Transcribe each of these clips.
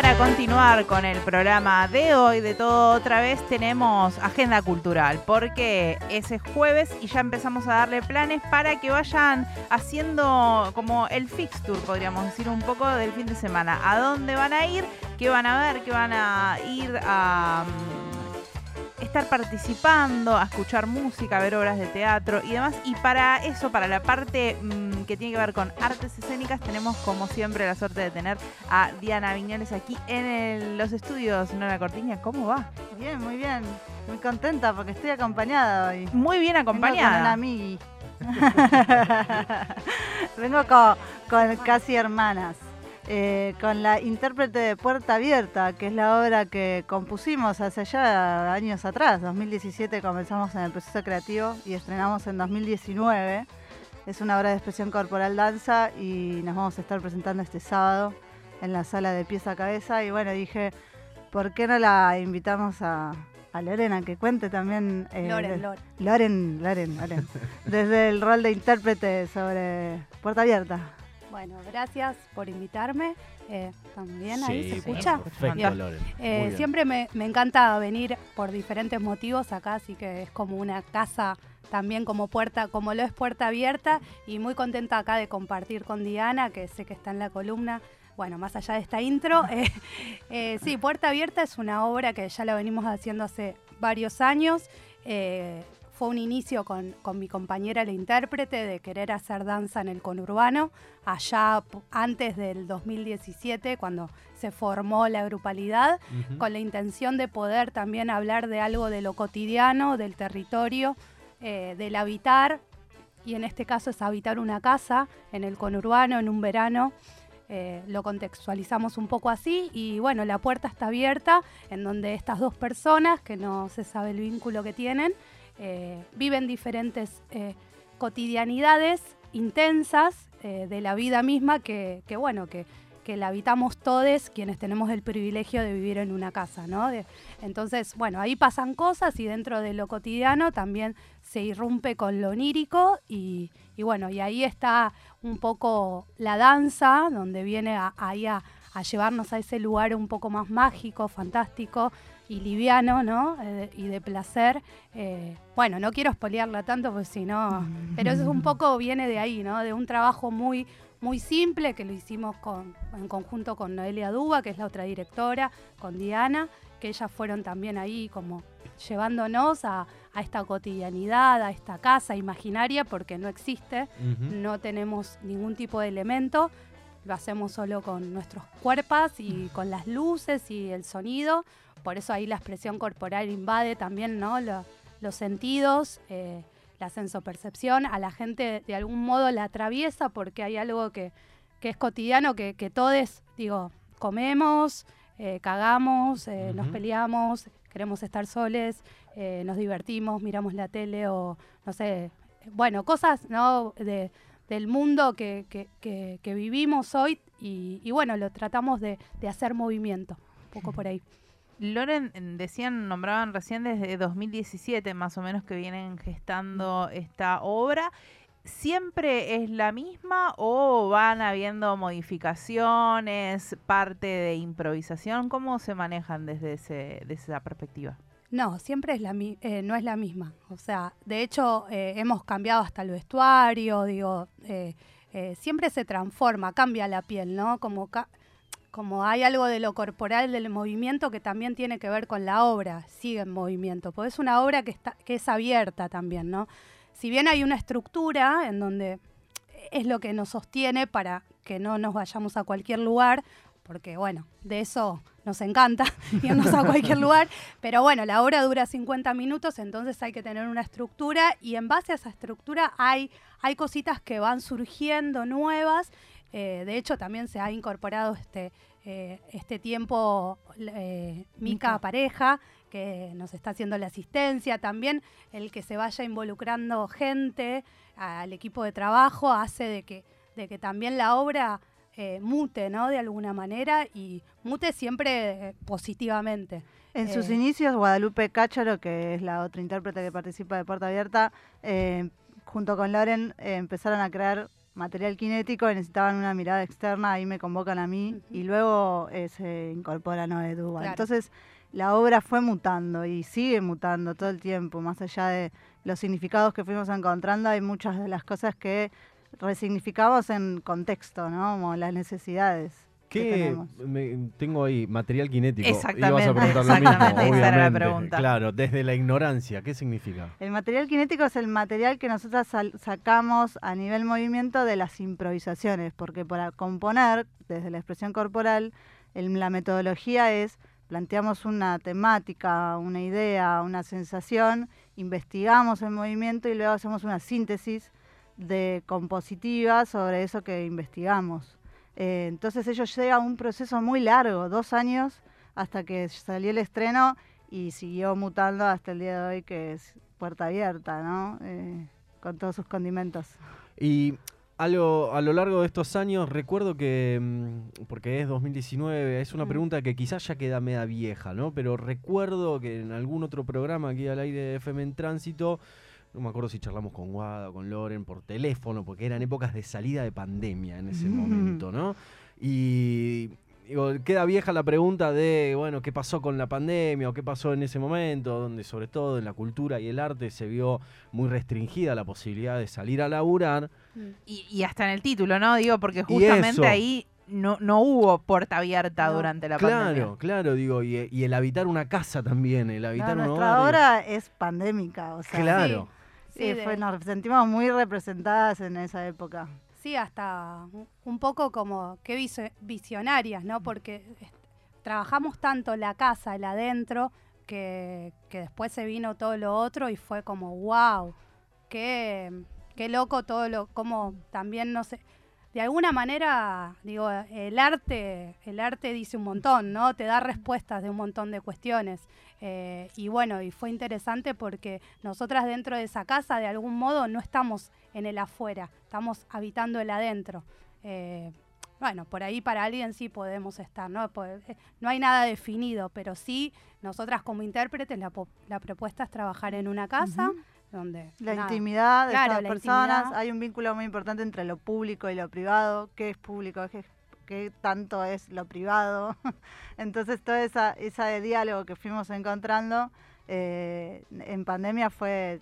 para continuar con el programa de hoy, de todo otra vez, tenemos agenda cultural, porque ese jueves y ya empezamos a darle planes para que vayan haciendo como el fixture, podríamos decir, un poco del fin de semana. ¿A dónde van a ir? ¿Qué van a ver? ¿Qué van a ir a estar participando, a escuchar música, a ver obras de teatro y demás. Y para eso, para la parte mm, que tiene que ver con artes escénicas, tenemos como siempre la suerte de tener a Diana Viñoles aquí en el- los estudios Nueva Cortiña. ¿Cómo va? Bien, muy bien. Muy contenta porque estoy acompañada hoy. Muy bien Vengo con una acompañada. amigui. Vengo con, con casi hermanas. Eh, con la intérprete de Puerta Abierta, que es la obra que compusimos hace ya años atrás. 2017 comenzamos en el proceso creativo y estrenamos en 2019. Es una obra de expresión corporal danza y nos vamos a estar presentando este sábado en la sala de pies a cabeza. Y bueno, dije, ¿por qué no la invitamos a, a Lorena que cuente también? eh, Loren, de- Loren. Loren, Loren, Loren. Desde el rol de intérprete sobre Puerta Abierta. Bueno, gracias por invitarme. Eh, ¿También ahí Sí, se escucha? Perfecto, Bien. Loren. Eh, bien. siempre me, me encanta venir por diferentes motivos acá, así que es como una casa también como puerta, como lo es puerta abierta y muy contenta acá de compartir con Diana, que sé que está en la columna. Bueno, más allá de esta intro, eh, eh, sí, Puerta Abierta es una obra que ya la venimos haciendo hace varios años. Eh, fue un inicio con, con mi compañera, la intérprete, de querer hacer danza en el conurbano, allá antes del 2017, cuando se formó la grupalidad con la intención de poder también hablar de algo de lo cotidiano, del territorio, eh, del habitar, y en este caso es habitar una casa en el conurbano, en un verano. eh, lo contextualizamos un poco así y bueno, la puerta está abierta en donde estas dos personas, que no se sabe el vínculo que tienen, eh, viven diferentes eh, cotidianidades intensas eh, de la vida misma que, bueno, que, que la habitamos todos quienes tenemos el privilegio de vivir en una casa, ¿no? Entonces, bueno, ahí pasan cosas y dentro de lo cotidiano también se irrumpe con lo onírico y, bueno, y ahí está un poco la danza, donde viene ahí a llevarnos a ese lugar un poco más mágico, fantástico y liviano, ¿no? Eh, y de placer. Eh, bueno, no quiero espolearla tanto, pues si no, pero eso es un poco viene de ahí, ¿no? De un trabajo muy muy simple que lo hicimos con, en conjunto con Noelia Duba, que es la otra directora, con Diana, que ellas fueron también ahí como llevándonos a, a esta cotidianidad, a esta casa imaginaria, porque no existe, no tenemos ningún tipo de elemento, lo hacemos solo con nuestros cuerpos y con las luces y el sonido, por eso ahí la expresión corporal invade también ¿no? Lo- los sentidos, eh, la sensopercepción, a la gente de algún modo la atraviesa porque hay algo que, que es cotidiano, que, que todos, digo, comemos, eh, cagamos, eh, nos Ujú. peleamos, queremos estar soles, eh, nos divertimos, miramos la tele o no sé, bueno, cosas ¿no? de, del mundo que, que- que- que vivimos hoy y, y bueno, lo tratamos de, de hacer movimiento, un poco por ahí. Loren, decían, nombraban recién desde 2017 más o menos que vienen gestando esta obra. ¿Siempre es la misma o van habiendo modificaciones, parte de improvisación? ¿Cómo se manejan desde, ese, desde esa perspectiva? No, siempre es la, eh, no es la misma. O sea, de hecho, eh, hemos cambiado hasta el vestuario, digo, eh, eh, siempre se transforma, cambia la piel, ¿no? Como, ca- como hay algo de lo corporal del movimiento que también tiene que ver con la obra, sigue en movimiento, porque es una obra que, está, que es abierta también, ¿no? Si bien hay una estructura en donde es lo que nos sostiene para que no nos vayamos a cualquier lugar, porque bueno, de eso nos encanta irnos a cualquier lugar, pero bueno, la obra dura 50 minutos, entonces hay que tener una estructura y en base a esa estructura hay, hay cositas que van surgiendo nuevas. Eh, de hecho, también se ha incorporado este, eh, este tiempo eh, Mica Mica. pareja, que nos está haciendo la asistencia. También el que se vaya involucrando gente al equipo de trabajo hace de que, de que también la obra eh, mute, ¿no? De alguna manera y mute siempre eh, positivamente. En sus Eh. inicios, Guadalupe Cácharo, que es la otra intérprete que participa de Puerta Abierta, junto con Loren, empezaron a crear material kinético necesitaban una mirada externa, ahí me convocan a mí y luego eh, se incorpora Noé Duval. Claro. Entonces la obra fue mutando y sigue mutando todo el tiempo, más allá de los significados que fuimos encontrando, hay muchas de las cosas que resignificamos en contexto, ¿no? Como las necesidades. que ¿Qué me- tengo ahí? Material kinético. Exactamente, Ibas a preguntar lo mismo, era la obviamente. pregunta. Claro, desde la ignorancia, ¿qué significa? El material kinético es el material que nosotros sacamos a nivel movimiento de las improvisaciones, porque para componer, desde la expresión corporal, el- la metodología es planteamos una temática, una idea, una sensación, investigamos el movimiento y luego hacemos una síntesis de compositiva sobre eso que investigamos. Eh, entonces ello llega a un proceso muy largo, dos años, hasta que salió el estreno y siguió mutando hasta el día de hoy, que es puerta abierta, ¿no? Eh, con todos sus condimentos. Y a lo, a lo largo de estos años, recuerdo que, mm, porque es 2019, es una Mm. pregunta que quizás ya queda media vieja, ¿no? Pero recuerdo que en algún otro programa aquí al aire de FM en Tránsito, no me acuerdo si charlamos con Guada, con Loren, por teléfono, porque eran épocas de salida de pandemia en ese momento, ¿no? Y digo, queda vieja la pregunta de, bueno, ¿qué pasó con la pandemia o qué pasó en ese momento, donde sobre todo en la cultura y el arte se vio muy restringida la posibilidad de salir a laburar? Y, y hasta en el título, ¿no? Digo, porque justamente ahí no, no hubo puerta abierta No. durante la Claro, pandemia. claro, digo, y, y el habitar una casa también, el No, habitar un nuestra hogar. obra es pandémica, o sea, Claro. Sí, eh, de- fue- nos sentimos muy representadas en esa época. Sí, hasta un- poco como que visionarias, ¿no? Porque eh, trabajamos tanto la casa, el adentro, que, que después se vino todo lo otro y fue como, wow, qué, qué loco todo lo, como también, no sé, de alguna manera, digo, el arte, el arte dice un montón, ¿no? Te da respuestas de un montón de cuestiones. Eh, y bueno, y fue interesante porque nosotras dentro de esa casa, de algún modo, no estamos en el afuera, estamos habitando el adentro. Eh, bueno, por ahí para alguien sí podemos estar, ¿no? Pues, eh, no hay nada definido, pero sí, nosotras como intérpretes, la, la propuesta es trabajar en una casa. Donde... La nada, intimidad de Claro, estas personas, intimidad. hay un vínculo muy importante entre lo público y lo privado, qué es público, qué, qué tanto es lo privado. Entonces todo esa, ese diálogo que fuimos encontrando eh, en pandemia fue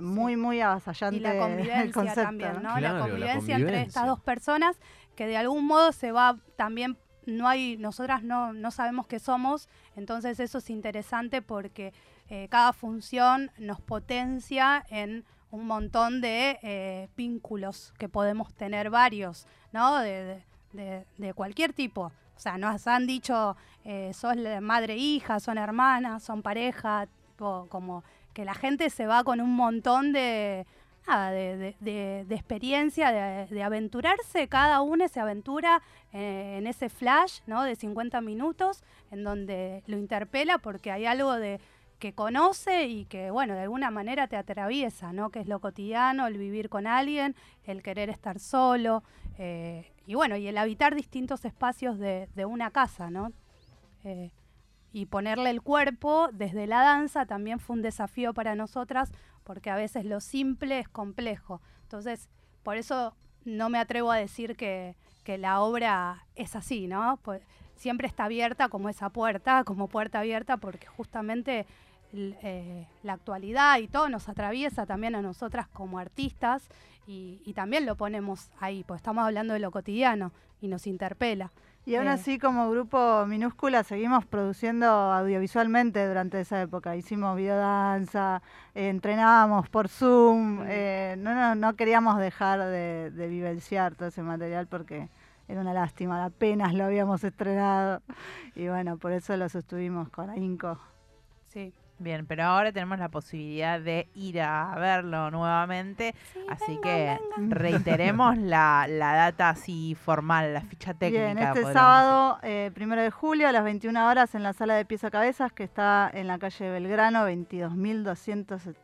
muy, muy avasallante y la el convivencia concepto. también, ¿no? Claro, la la convivencia entre estas convivencia. dos personas que de algún modo se va también no hay nosotras no, no sabemos qué somos, entonces eso es interesante porque eh, cada función nos potencia en un montón de eh, vínculos que podemos tener varios, ¿no? De, de- cualquier tipo. O sea, nos han dicho, eh, sos madre hija, son hermanas, son pareja, tipo, como que la gente se va con un montón de, nada, de, de- experiencia, de, de aventurarse, cada uno se aventura eh, en ese flash ¿no? de 50 minutos, en donde lo interpela porque hay algo de que conoce y que, bueno, de alguna manera te atraviesa, ¿no? Que es lo cotidiano, el vivir con alguien, el querer estar solo, eh, y bueno, y el habitar distintos espacios de, una casa, ¿no? Eh, y ponerle el cuerpo desde la danza también fue un desafío para nosotras porque a veces lo simple es complejo. Entonces, por eso no me atrevo a decir que, que la obra es así, ¿no? Pues siempre está abierta como esa puerta, como puerta abierta, porque justamente eh, la actualidad y todo nos atraviesa también a nosotras como artistas y, y también lo ponemos ahí, pues estamos hablando de lo cotidiano y nos interpela. Y aún Eh. así, como grupo minúscula, seguimos produciendo audiovisualmente durante esa época. Hicimos videodanza, eh, entrenábamos por Zoom. Eh, no, no, no queríamos dejar de, de vivenciar todo ese material porque era una lástima. Apenas lo habíamos estrenado. Y bueno, por eso lo sostuvimos con ahínco. Sí. Bien, pero ahora tenemos la posibilidad de ir a verlo nuevamente. así que reiteremos la, la data así formal, la ficha técnica. Bien, este sábado, eh, primero de julio, a las 21 horas, en la sala de pies a cabezas, que está en la calle Belgrano, 22.270,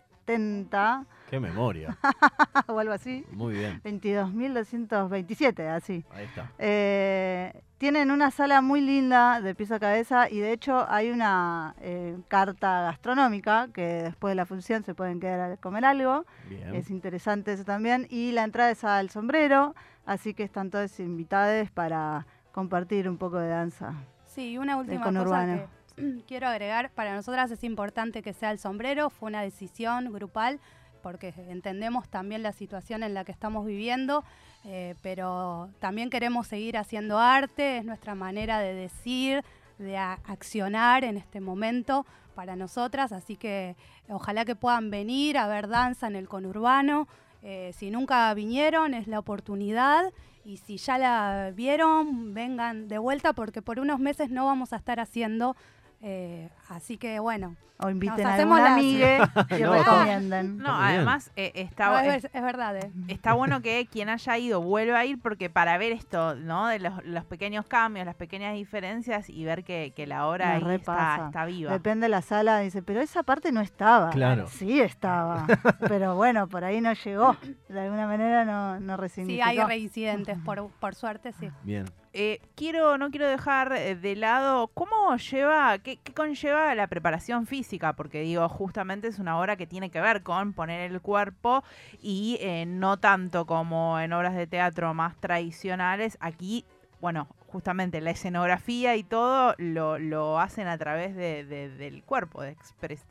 Qué memoria. o algo así. Muy bien. 22.227, así. Ahí está. Eh, tienen una sala muy linda de pies a cabeza y de hecho hay una eh, carta gastronómica que después de la función se pueden quedar a comer algo. Bien. Es interesante eso también. Y la entrada es al sombrero. Así que están todos invitados para compartir un poco de danza. Sí, una última cosa que quiero agregar, para nosotras es importante que sea el sombrero, fue una decisión grupal porque entendemos también la situación en la que estamos viviendo, eh, pero también queremos seguir haciendo arte, es nuestra manera de decir, de accionar en este momento para nosotras, así que ojalá que puedan venir a ver danza en el conurbano. Eh, si nunca vinieron, es la oportunidad. Y si ya la vieron, vengan de vuelta porque por unos meses no vamos a estar haciendo. Eh, así que bueno, O inviten Nos a las- amiga y No, recomienden. No, además eh, está, no, es- verdad. eh. está bueno que quien haya ido vuelva a ir porque para ver esto, ¿no? De los, los pequeños cambios, las pequeñas diferencias y ver que, que la obra ahí está, está viva. Depende de la sala, dice, pero esa parte no estaba. Claro. Sí estaba, pero bueno, por ahí no llegó. De alguna manera no, no Sí, resignificó. hay reincidentes, por, por suerte, sí. Bien. Eh, quiero, no quiero dejar eh, de lado cómo lleva, qué, conlleva la preparación física, porque digo, justamente es una obra que tiene que ver con poner el cuerpo y eh, no tanto como en obras de teatro más tradicionales. Aquí, bueno, justamente la escenografía y todo lo, lo hacen a través de- de- del cuerpo, de,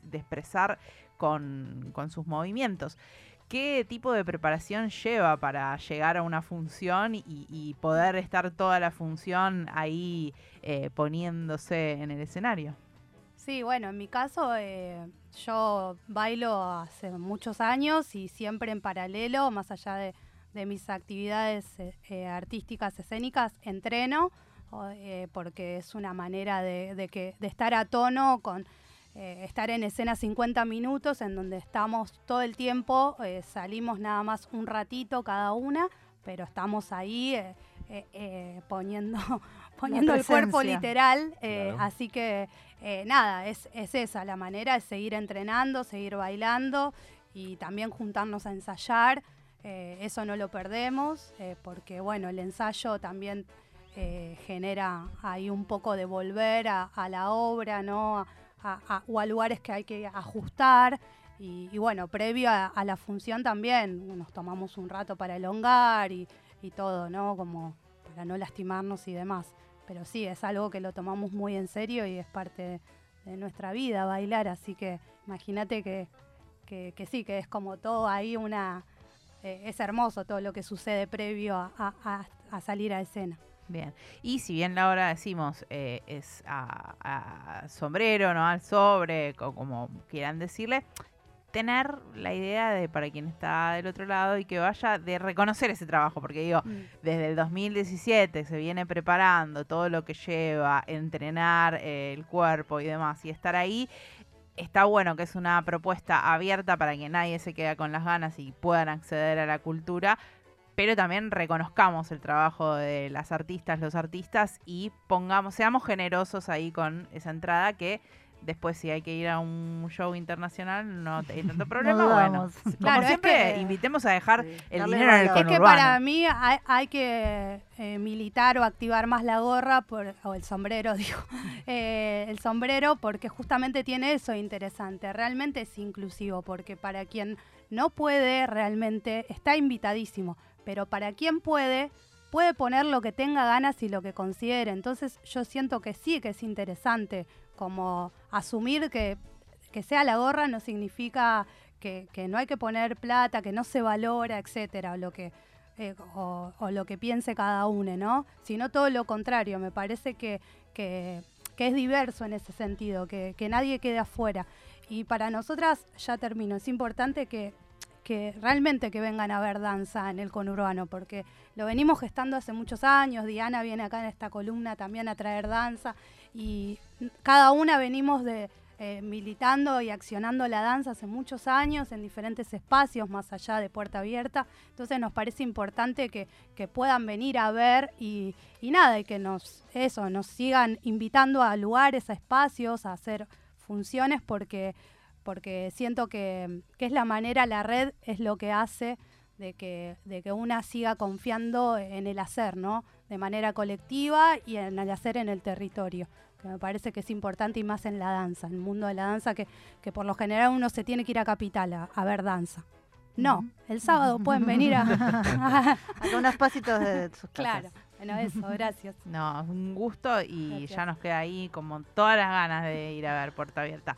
de expresar con, con sus movimientos. ¿Qué tipo de preparación lleva para llegar a una función y, poder estar toda la función ahí eh, poniéndose en el escenario? Sí, bueno, en mi caso eh, yo bailo hace muchos años y siempre en paralelo, más allá de, mis actividades eh, eh, artísticas escénicas, entreno porque es una manera de que, de estar a tono con eh, estar en escena 50 minutos en donde estamos todo el tiempo, eh, salimos nada más un ratito cada una, pero estamos ahí eh, eh, eh, poniendo, poniendo el cuerpo literal, eh, Claro. así que eh, nada, es, es esa la manera, es seguir entrenando, seguir bailando y también juntarnos a ensayar. eh, eso no lo perdemos, eh, porque bueno, el ensayo también eh, genera ahí un poco de volver a, a la obra, ¿no? A- a- o a lugares que hay que ajustar. Y, y bueno, previo a, la función también nos tomamos un rato para elongar y, y todo, ¿no? Como para no lastimarnos y demás. Pero sí, es algo que lo tomamos muy en serio y es parte de, nuestra vida, bailar. Así que imagínate que, que, sí, que es como todo ahí una... eh, es hermoso todo lo que sucede previo a salir a escena. Bien. Y si bien la obra decimos eh, es a, a sombrero, ¿no? Al sobre, co- como quieran decirle, tener la idea de para quien está del otro lado y que vaya de reconocer ese trabajo, porque digo, desde el 2017 se viene preparando todo lo que lleva, entrenar eh, el cuerpo y demás, y estar ahí. Está bueno que es una propuesta abierta para que nadie se quede con las ganas y puedan acceder a la cultura, pero también reconozcamos el trabajo de las artistas, los artistas y pongamos, seamos generosos ahí con esa entrada que después si hay que ir a un show internacional no hay tanto problema. bueno, dudamos. como Claro, es siempre, que- invitemos a dejar Sí, el dinero en el valor. Es que conurbano. para mí hay, hay que eh, militar o activar más la gorra por- o el sombrero, digo, eh, el sombrero porque justamente tiene eso interesante, realmente es inclusivo porque para quien no puede realmente está invitadísimo, pero para quien puede puede poner lo que tenga ganas y lo que considere, entonces yo siento que sí que es interesante como asumir que que sea la gorra no significa que, que no hay que poner plata, que no se valora, etcétera, o lo que eh, o, o lo que piense cada uno, ¿no? Sino todo lo contrario. Me parece que, que, que es diverso en ese sentido, que, que nadie quede afuera. Y para nosotras, ya termino, es importante que, que realmente que vengan a ver danza en el conurbano, porque lo venimos gestando hace muchos años. Diana viene acá en esta columna también a traer danza y cada una venimos de eh, militando y accionando la danza hace muchos años en diferentes espacios más allá de Puerta Abierta. Entonces nos parece importante que, que puedan venir a ver y, y nada, y que nos, eso, nos sigan invitando a lugares, a espacios, a hacer funciones porque, porque siento que, que es la manera, la red es lo que hace de que, de que una siga confiando en el hacer, ¿no? De manera colectiva y en el hacer en el territorio que me parece que es importante y más en la danza, en el mundo de la danza, que, que por lo general uno se tiene que ir a Capital a, a ver danza. No, el sábado pueden venir a... Acá unos pasitos de sus claro, casas. Bueno, eso, gracias. No, un gusto y Gracias. ya nos queda ahí como todas las ganas de ir a ver Puerta Abierta.